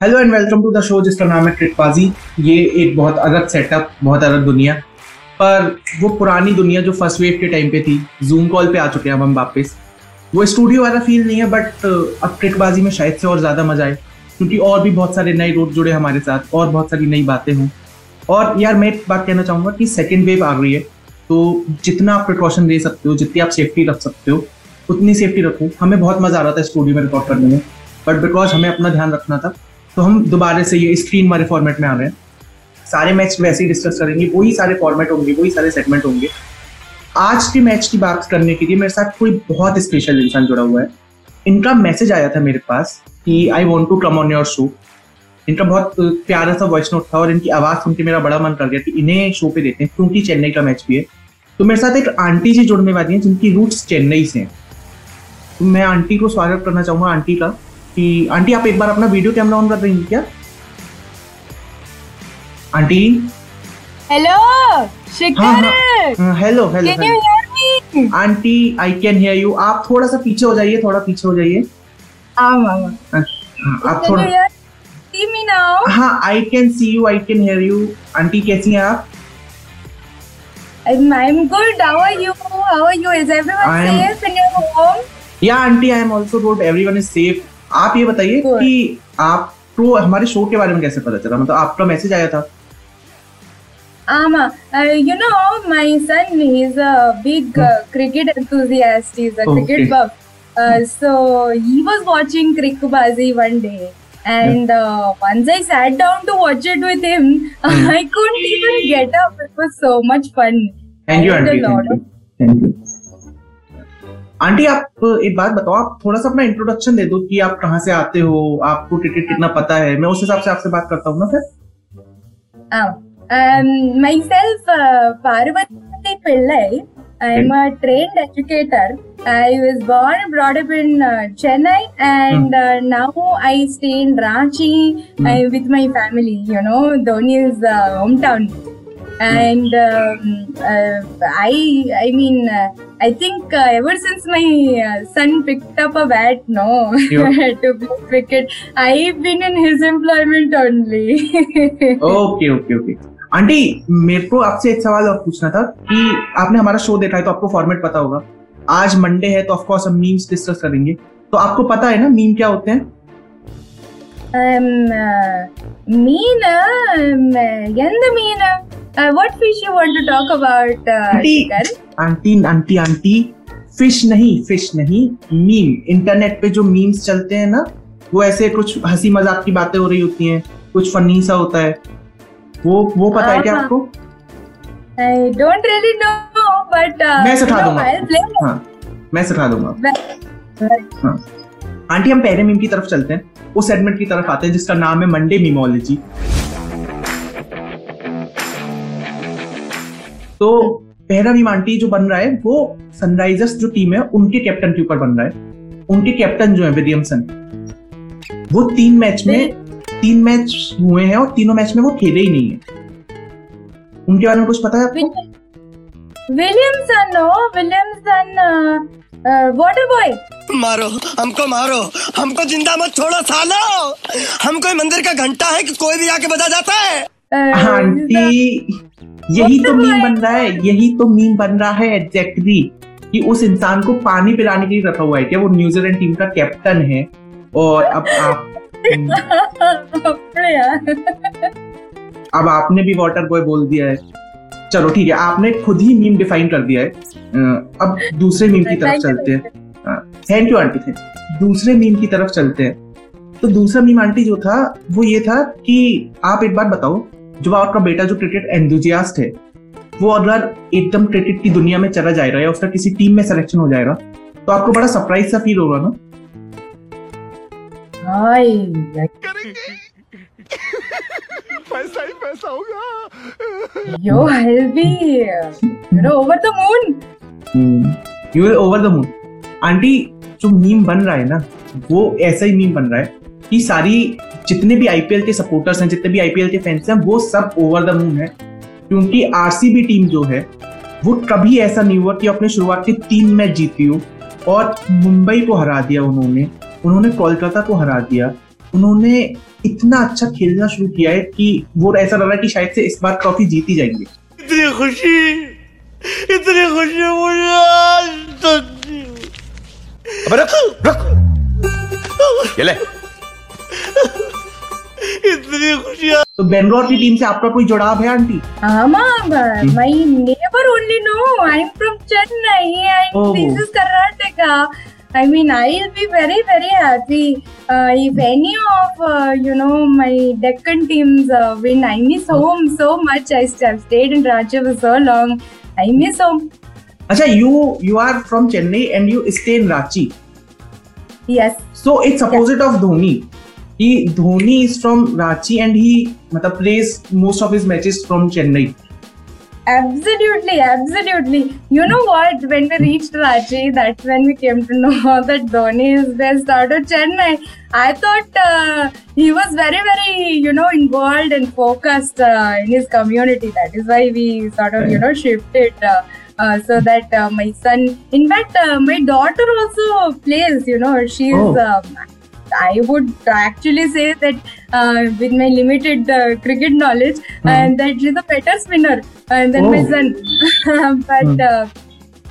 Hello and welcome to the show जिसका नाम है ट्रिकबाजी ये एक बहुत अलग सेटअप बहुत अलग दुनिया. पर वो पुरानी दुनिया जो फ़र्स्ट वेव के टाइम पे थी जूम कॉल पे आ चुके हैं अब हम वापस. वो स्टूडियो वाला फील नहीं है बट अब ट्रिकबाजी में शायद से और ज़्यादा मज़ा आए. क्योंकि और भी बहुत सारे नए रूट जुड़े हमारे साथ, और बहुत सारी नई बातें हों. और यार, मैं एक बात कहना चाहूँगा कि सेकेंड वेव आ रही है तो जितना आप प्रिकॉशन ले सकते हो, जितनी आप सेफ्टी रख सकते हो, उतनी सेफ्टी रखो. हमें बहुत मज़ा आ रहा था स्टूडियो में रिकॉर्ड करने में बट बिकॉज़ हमें अपना ध्यान रखना था तो हम दोबारा से ये स्क्रीन वाले फॉर्मेट में आ रहे हैं सारे मैच वैसे ही डिस्कस करेंगे, वही सारे फॉर्मेट होंगे, वही सारे सेगमेंट होंगे। आज के मैच की बात करने के लिए मेरे साथ कोई बहुत स्पेशल इंसान जुड़ा हुआ है। इनका मैसेज आया था मेरे पास कि I want to come on your show इनका बहुत प्यारा सा वॉइस नोट था और इनकी आवाज़ सुन के मेरा बड़ा मन कर गया कि इन्हें शो पे देते हैं, क्योंकि चेन्नई का मैच भी है। तो मेरे साथ एक आंटी जी जुड़ने वाली हैं जिनकी रूट्स चेन्नई से हैं। तो मैं आंटी को स्वागत करना चाहूँगा, आंटी का। कि आंटी आप एक बार अपना वीडियो कैमरा ऑन कर देंगे क्या? आंटी? हेलो हाँ शिखर! हाँ hello hello hear me aunty I can hear you आप थोड़ा सा पीछे हो जाइए थोड़ा पीछे हो जाइए। हाँ हाँ, हाँ, आप थोड़ा you hear see me now हाँ I can see you I can hear you aunty कैसी हैं आप? I am good how are you how are you is everyone I am- safe in your home या aunty I am also good everyone is safe आप ये बताइए कि आपको हमारे शो के बारे में कैसे पता चला मतलब आपका मैसेज आया था Ama, uh, you know, my son, he's a big uh, cricket enthusiast. He's a Okay. cricket buff. Uh, so he was watching Krikbazi one day. And uh, once I sat down to watch it with him, I couldn't even get up. It was so much fun. Thank you I had aunty a lot thank you thank you aunty आप एक बात बताओ आप थोड़ा सा अपना introduction दे दो कि आप कहाँ से आते हो आपको क्रिकेट कितना पता है मैं उस हिसाब से आपसे बात करता हूँ ना फिर Ah, um, myself, uh, Parvati Pillai. I'm a trained educator. I was born and brought up in uh, Chennai, and uh, now I stay in Ranchi uh, with my family. You know, Dhoni's uh, hometown. And um, uh, I, I mean, uh, I think uh, ever since my uh, son picked up a bat, no, to play cricket, I've been in his employment only. Okay okay okay aunty मेरे को आपसे एक सवाल और पूछना था कि आपने हमारा शो देखा है तो आपको फॉर्मेट पता होगा आज मंडे है तो ऑफ़ कोर्स हम मीम्स डिस्कस करेंगे तो आपको पता है ना मीम क्या होते हैं Um, uh, um, uh, Yanda Meena. Uh, what fish you want to talk about, uh, aunty Shikhar? Aunty aunty aunty fish नहीं फ़िश नहीं. मीम इंटरनेट पे जो मीम्स चलते हैं ना वो ऐसे कुछ हँसी मज़ाक की बातें हो रही होती हैं. कुछ फनी सा होता है. वो वो पता है क्या हाँ, आपको? I don't really know, but uh, मैं सिखा दूँगा. हाँ मैं सिखा दूँगा. हाँ. आंटी हम पहले मीम की तरफ़ चलते हैं. उस सेगमेंट की तरफ़ आते हैं जिसका नाम है मंडे मीमोलॉजी तो पहला मीम आंटी जो बन रहा है वो सनराइजर्स जो टीम है उनके कैप्टन के ऊपर बन रहा है। उनके कैप्टन जो है विलियमसन वो तीन मैच में तीन मैच हुए हैं और तीनों मैच में वो खेले ही नहीं है। उनके बारे में कुछ पता है आपको? Uh, uh, water boy. मारो हमको मारो हमको ज़िंदा मत छोड़ो सालो। हम कोई मंदिर का घंटा है कि कोई भी आके बजा जाता है? Uh, aunty. यही तो मीम बन रहा है यही तो मीम बन रहा है एग्जैक्टली कि उस इंसान को पानी पिलाने के लिए रखा हुआ है क्या? वो न्यूजीलैंड टीम का कैप्टन है और अब आप अब आपने भी वाटर बॉय बोल दिया है। चलो ठीक है आपने खुद ही मीम डिफाइन कर दिया है। अब दूसरे मीम की तरफ़ चलते हैं। थैंक यू आंटी थे दूसरे मीम की तरफ़ चलते हैं। तो दूसरा मीम आंटी जो था वो ये था कि आप एक बार बताओ जो आपका बेटा जो क्रिकेट एंथुजियास्ट है वो अगर एकदम क्रिकेट की दुनिया में चला जाएगा या उसका किसी टीम में सिलेक्शन हो जाएगा तो आपको बड़ा सरप्राइज़ सा फील होगा ना? हाय। पैसा ही पैसा होगा। I'll be you know over the moon. You will over the moon aunty जो मीम बन रहा है ना वो ऐसा ही मीम बन रहा है कि सारी जितने भी आईपीएल के सपोर्टर्स हैं जितने भी आईपीएल के फैंस हैं वो सब ओवर द मून है। क्योंकि आरसीबी टीम जो है वो कभी ऐसा नहीं हुआ कि अपने शुरुआत के तीन मैच जीती हो और मुंबई को हरा दिया उन्होंने उन्होंने कोलकाता को हरा दिया। उन्होंने इतना अच्छा खेलना शुरू किया है कि वो ऐसा लग रहा है कि शायद से इस बार ट्रॉफी जीती जाएँगे। इतनी खुशी इतनी खुशी मुझे आज तक अबे रुक रुक ये ले। इतनी खुशी तो बेंगलोर की टीम से आपका कोई जुड़ाव है aunty neighbor only know I'm from Chennai and Oh. this is Karnataka. I mean, I'll be very, very happy uh, if any of uh, you know my Deccan teams uh, win. I miss home so much. I I've stayed in Ranchi for so long. I miss home. अच्छा you you are from Chennai and you stay in Ranchi. Yes. So it's opposite yeah. of Dhoni. he Dhoni is from Ranchi and he matlab, plays most of his matches from Chennai. Absolutely, absolutely. You know what? When we reached Ranchi, that's when we came to know that Dhoni is best out of Chennai. I thought uh, he was very, very, you know, involved and focused uh, in his community. That is why we sort of, you know, shifted. Uh, uh, so that uh, my son in fact uh, my daughter also plays you know she's oh. Uh, I would actually say that uh, with my limited uh, cricket knowledge, and that she's a better spinner uh, than my Oh. son. but uh,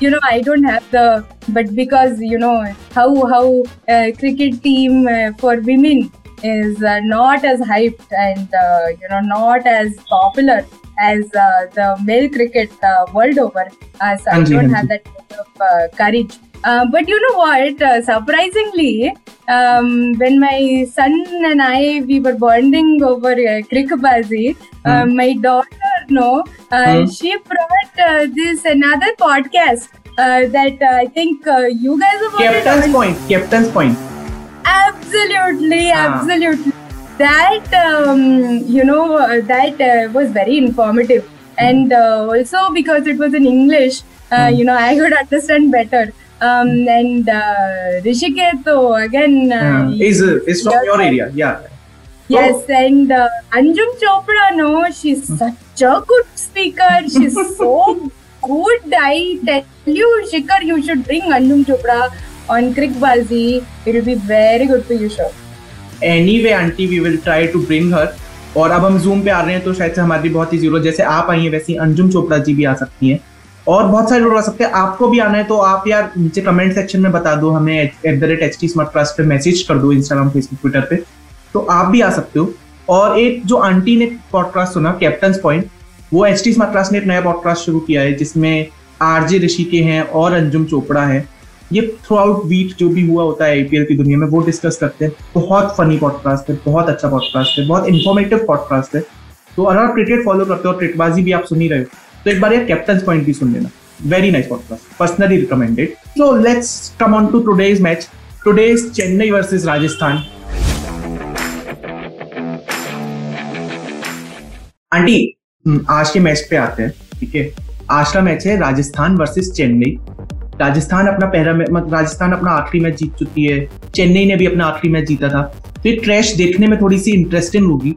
you know, I don't have the. But because you know how how uh, cricket team uh, for women is uh, not as hyped and uh, you know not as popular as uh, the male cricket uh, world over. Uh, so I don't have that kind of uh, courage. Uh, but you know what? Uh, surprisingly, um, when my son and I we were bonding over uh, uh, my daughter, no, uh, Hmm. she brought uh, this another podcast uh, that uh, I think uh, you guys have Captain's point. Captain's point. Absolutely, Ah. absolutely. That um, you know uh, that uh, was very informative, and uh, also because it was in English, uh, you know I could understand better. Um, and uh, Rishikesh, though, again, uh, Uh, is uh, is from your area? Yeah. Yes, and uh, Anjum Chopra, no, she's such a good speaker. She's so good. I tell you, Shikhar, you should bring Anjum Chopra on Crickbazi. It will be very good for you, sure. Anyway, aunty we will try to bring her और अब हम zoom पे आ रहे हैं तो शायद से हमारी बहुत ही ज़रूरत जैसे आप आई हैं वैसे ही अंजुम चोपड़ा जी भी आ सकती हैं और बहुत सारे लोग आ सकते हैं, आपको भी आना है तो आप यार नीचे कमेंट सेक्शन में बता दो, हमें at the rate H T smart class पे मैसेज कर दो इंस्टाग्राम फेसबुक ट्विटर पे तो आप भी आ सकते हो। और एक जो आंटी ने पॉडकास्ट सुना कैप्टन पॉइंट वो एच टी स्मार्ट क्लास ने एक नया पॉडकास्ट शुरू किया है, जिसमें आरजे ऋषि के हैं और अंजुम चोपड़ा है। ये थ्रू आउट वीक जो भी हुआ होता है आईपीएल की दुनिया में, वो डिस्कस करते हैं। बहुत फनी पॉडकास्ट है, बहुत अच्छा पॉडकास्ट है, बहुत इन्फॉर्मेटिव पॉडकास्ट है। तो अगर आप क्रिकेट फॉलो करते हो और क्रिकबाजी भी आप सुन ही रहे हो तो एक बार ये कैप्टन पॉइंट भी सुन लेना। Very nice podcast personally recommended so let's come on to today's match today's Chennai versus Rajasthan aunty आज के मैच पे आते हैं, ठीक है? आज का मैच है राजस्थान वर्सेस चेन्नई राजस्थान अपना पहला मै- मतलब राजस्थान अपना आखिरी मैच जीत चुकी है। चेन्नई ने भी अपना आखिरी मैच जीता था। तो ये ट्रैश देखने में थोड़ी सी इंटरेस्टिंग होगी।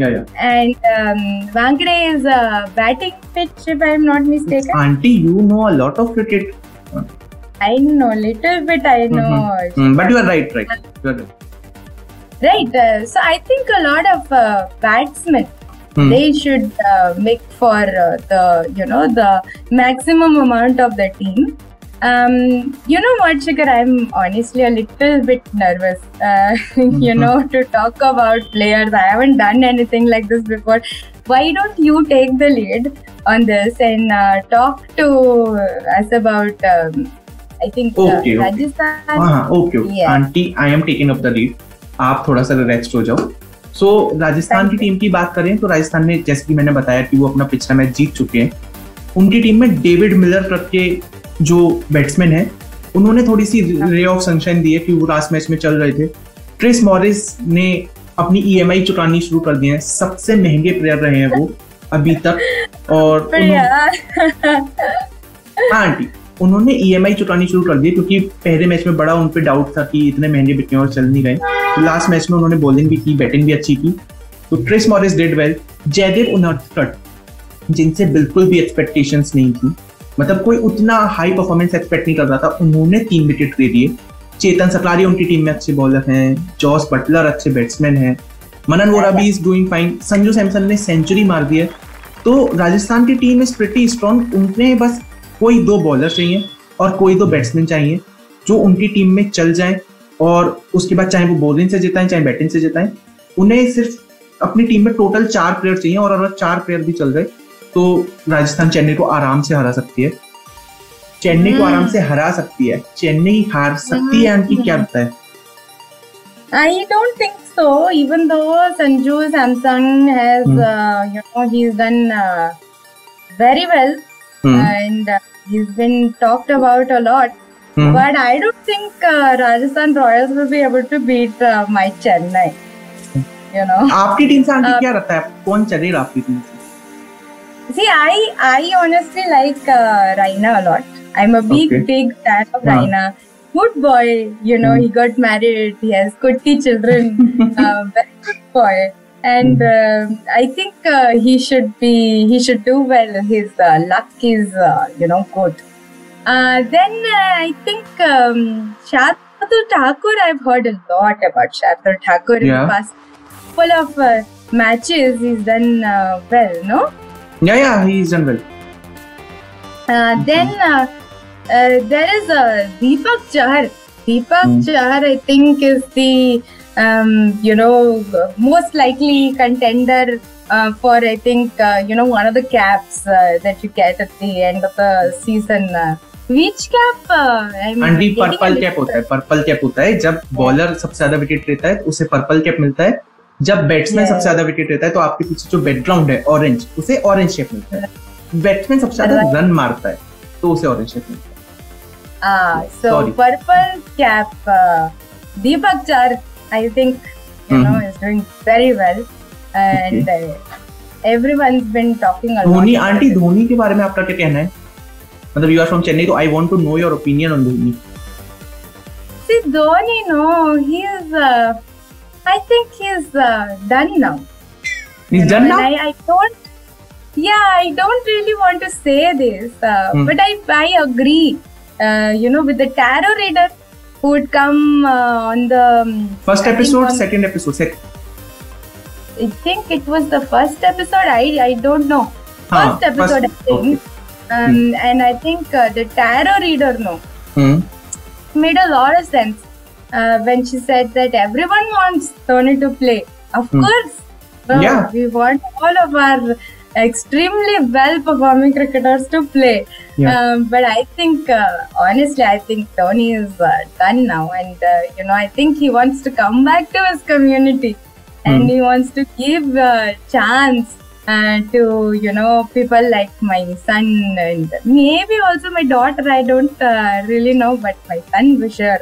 Yeah, yeah. And um, is a batting pitch, if I'm not mistaken. Auntie, you know a lot of cricket. I know little bit. I know. Mm-hmm. Mm-hmm. But you are right, right. Right. Uh, so I think a lot of uh, batsmen Hmm. they should uh, make for uh, the you know the maximum amount of the team Um, you know what, Shikhar? I'm honestly a little bit nervous. Uh, you know, to talk about players. I haven't done anything like this before. Why don't you take the lead on this and uh, talk to us about? Um, I think uh, Okay, okay. Rajasthan. हाँ okay okay Yeah. Aunty I am taking up the lead आप थोड़ा सा rest हो जाओ सो राजस्थान की Thank you. Team की बात करें तो राजस्थान ने जैसे कि मैंने बताया कि वो अपना पिछला मैच जीत चुके हैं उनकी टीम में डेविड मिलर करके जो बैट्समैन है उन्होंने थोड़ी सी रे ऑफ़ सनशाइन दी है कि वो लास्ट मैच में चल रहे थे। क्रिस मॉरिस ने अपनी ईएमआई चुकानी शुरू कर दी है। सबसे महँगे प्लेयर रहे हैं वो अभी तक और पर उन्होंने- हाँ आंटी उन्होंने ईएमआई चुकानी शुरू कर दी क्योंकि पहले मैच में बड़ा उन पे डाउट था कि इतने महँगे बिकने और चल नहीं गए तो लास्ट मैच में उन्होंने बॉलिंग भी की बैटिंग भी अच्छी की। तो Chris Morris did well Jaydev Unadkat जिनसे बिल्कुल भी एक्सपेक्टेशंस नहीं थी। मतलब कोई उतना हाई परफॉर्मेंस एक्सपेक्ट नहीं कर रहा था। उन्होंने तीन विकेट ले लिए चेतन सकलारी उनकी टीम में अच्छे बॉलर हैं। जॉस बटलर अच्छे बैट्समैन हैं। मनन वोरा भी is doing fine Sanju Samson ने सेंचुरी मार दी है। तो राजस्थान की टीम इज़ प्रिटी स्ट्रॉन्ग उनमें बस कोई दो बॉलर चाहिए और कोई दो बैट्समैन चाहिए जो उनकी टीम में चल जाए और उसके बाद चाहे वो बॉलिंग से जिताएँ, चाहे बैटिंग से जिताएँ, उन्हें सिर्फ़ अपनी टीम में टोटल चार प्लेयर चाहिए और अगर चार प्लेयर भी चल गए तो राजस्थान चेन्नई को आराम से हरा सकती है चेन्नई को आराम से हरा सकती है चेन्नई हार सकती है आंटी क्या लगता है I don't think so. Even though Sanju Samsung has, Hmm. uh, you know, he's done uh, very well Hmm. and uh, he's been talked about a lot. Hmm. But I don't think uh, Rajasthan Royals will be able to beat uh, my Chennai. You know. आपकी team से aunty Uh, क्या लगता है कौन चलेगा आपकी team से See, I I honestly like uh, Raina a lot. I'm a big Okay. big fan of Huh. Raina. Good boy, you know. Hmm. He got married. He has kutti children. uh, very good boy, and uh, I think uh, he should be he should do well. His uh, luck is uh, you know good. Uh, then uh, I think um, Shardul Thakur. I've heard a lot about Shardul Thakur in Yeah. the past couple of uh, matches. He's done uh, well, no? Yeah yeah he is done well Uh, then uh, uh, there is uh, Deepak Chahar. Deepak Hmm. Chahar, I think, is the um, you know most likely contender uh, for I think uh, you know one of the caps uh, that you get at the end of the season. Uh, which cap? Uh, a purple cap होता है purple cap होता है जब bowler सबसे ज़्यादा wicket लेता है उसे पर्पल कैप मिलता है जब बैट्समैन सबसे ज़्यादा विकेट लेता है तो आपके पीछे जो बैकग्राउंड है ऑरेंज उसे ऑरेंज शेप मिलता है बैट्समैन सबसे ज़्यादा रन मारता है तो उसे ऑरेंज शेप मिलता है Ah, so Sorry. purple cap. Uh, Deepak Chahar, I think, you know, Mhm. is doing very well, and uh, everyone's been talking a lot. Dhoni about aunty it. Dhoni के बारे में आपका क्या कहना है मतलब यू आर फ्रॉम चेन्नई तो I want to know your opinion on Dhoni See, Dhoni, no, he is. Uh, I think he's uh, done now. He's done now. I, I don't. Yeah, I don't really want to say this, uh, hmm. but I I agree. Uh, you know, with the tarot reader who would come uh, on the um, first episode, on, second episode, second. I think it was the first episode. I I don't know. First episode, first, I think. Okay. Um. Hmm. And I think uh, the tarot reader, no, hmm. made a lot of sense uh, when she said that everyone wants Tony to play. Of Hmm. course, uh, Yeah. we want all of our extremely well performing cricketers to play. Yeah. Um, but I think, uh, honestly, I think Tony is uh, done now, and uh, you know, I think he wants to come back to his community, and Hmm. he wants to give uh, chance uh, to you know people like my son and maybe also my daughter. I don't uh, really know, but my son for sure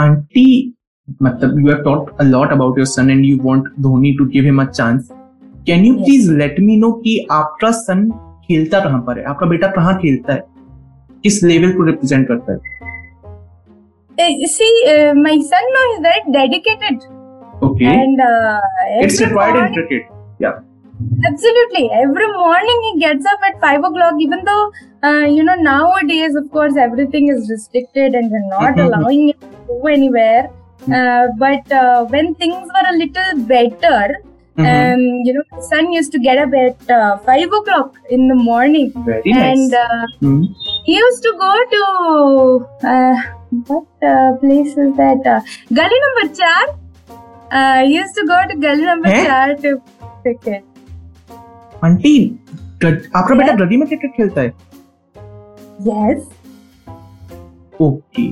aunty मतलब you have talked a lot about your son and you want Dhoni to give him a chance can you Yes. Please let me know कि आपका सन खेलता कहाँ पर है आपका बेटा कहाँ खेलता है किस लेवल को रिप्रेजेंट करता है Uh, see, uh, my son now is very dedicated, okay and uh, it's every required in morning- cricket या Absolutely. Every morning he gets up at five o'clock, even though, uh, you know, nowadays, of course, everything is restricted and we're not Mhm. allowing him to go anywhere. Uh, but uh, when things were a little better, Um, you know, my son used to get up at uh, five o'clock in the morning, Very nice. and uh, Hmm. he used to go to uh, what uh, place is that? Uh, gully number four. Uh, he used to go to gully number Eh? four to cricket. Aunty गड- आपका बेटा गली में cricket खेलता है Yes. Okay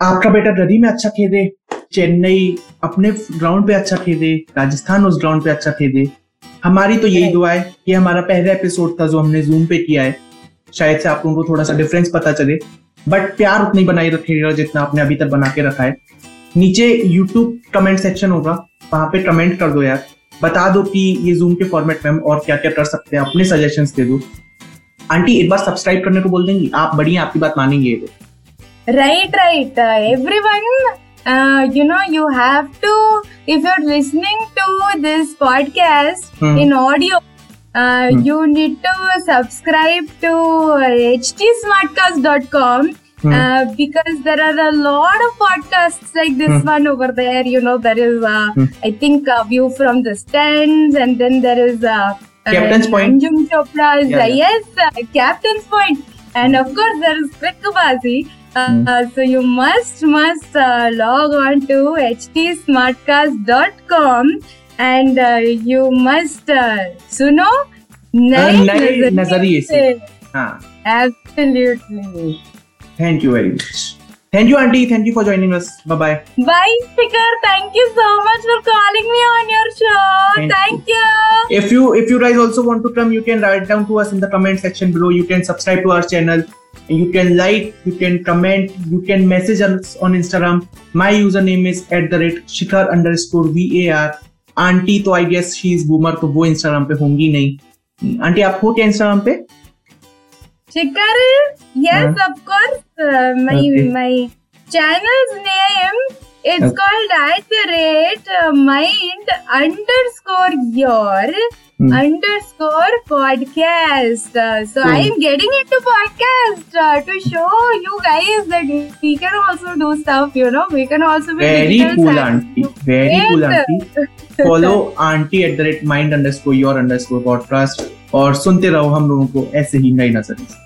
आपका बेटा गली में अच्छा खेले, चेन्नई अपने ग्राउंड पे अच्छा खेले, राजस्थान उस ग्राउंड पे अच्छा खेले। हमारी तो यही दुआ है कि हमारा पहला एपिसोड था जो हमने जूम पे किया है। शायद से आप लोगों को थोड़ा सा डिफरेंस पता चले। बट प्यार उतना ही बनाए रखेगा जितना आपने अभी तक बना के रखा है। नीचे यूट्यूब कमेंट सेक्शन होगा, वहाँ पे कमेंट कर दो यार। बता दो कि ये जूम के फॉर्मेट में हम और क्या क्या कर सकते हैं, अपने सजेशंस दे दो। आंटी एक बार सब्सक्राइब करने को बोल देंगी आप बड़ी हैं, आपकी बात मानेंगे ये लोग Right, right. Uh, everyone, uh, you know, you have to, if you're listening to this podcast Hmm. in audio, uh, you need to subscribe to htsmartcast.com. Hmm. Uh, because there are a lot of podcasts like this Hmm. one over there. You know, there is, uh, Hmm. I think, a view from the stands, and then there is uh, Captain's uh, Point. Anjum Chopra's, Yeah, uh, yeah. yes, uh, Captain's Point. And of course, there is Krikabazi. Uh, Hmm. uh, so you must, must uh, log on to htsmartcast.com and uh, you must uh, suno नए नए नजरिए से। हाँ Absolutely. Thank you very much thank you aunty thank you for joining us bye bye bye फिकर thank you so much for calling me on your show thank you if you if you guys also want to come you can write down to us in the comment section below you can subscribe to our channel you can like you can comment you can message us on Instagram my user name is @shikhar_var aunty तो I guess she is boomer तो वो Instagram पे होंगी नहीं। Aunty आप हो क्या Instagram पे? Sticker? Yes, Huh? of course. Uh, my Okay. my channel's name is Okay. called at the rate uh, mind underscore your Hmm. underscore podcast. Uh, so Hmm. I am getting into podcast uh, to show you guys that we can also do stuff. You know, we can also be very digital cool savvy. Aunty very cool aunty follow aunty at the rate mind underscore your underscore और सुनते रहो हम लोगों को ऐसे ही नई नज़र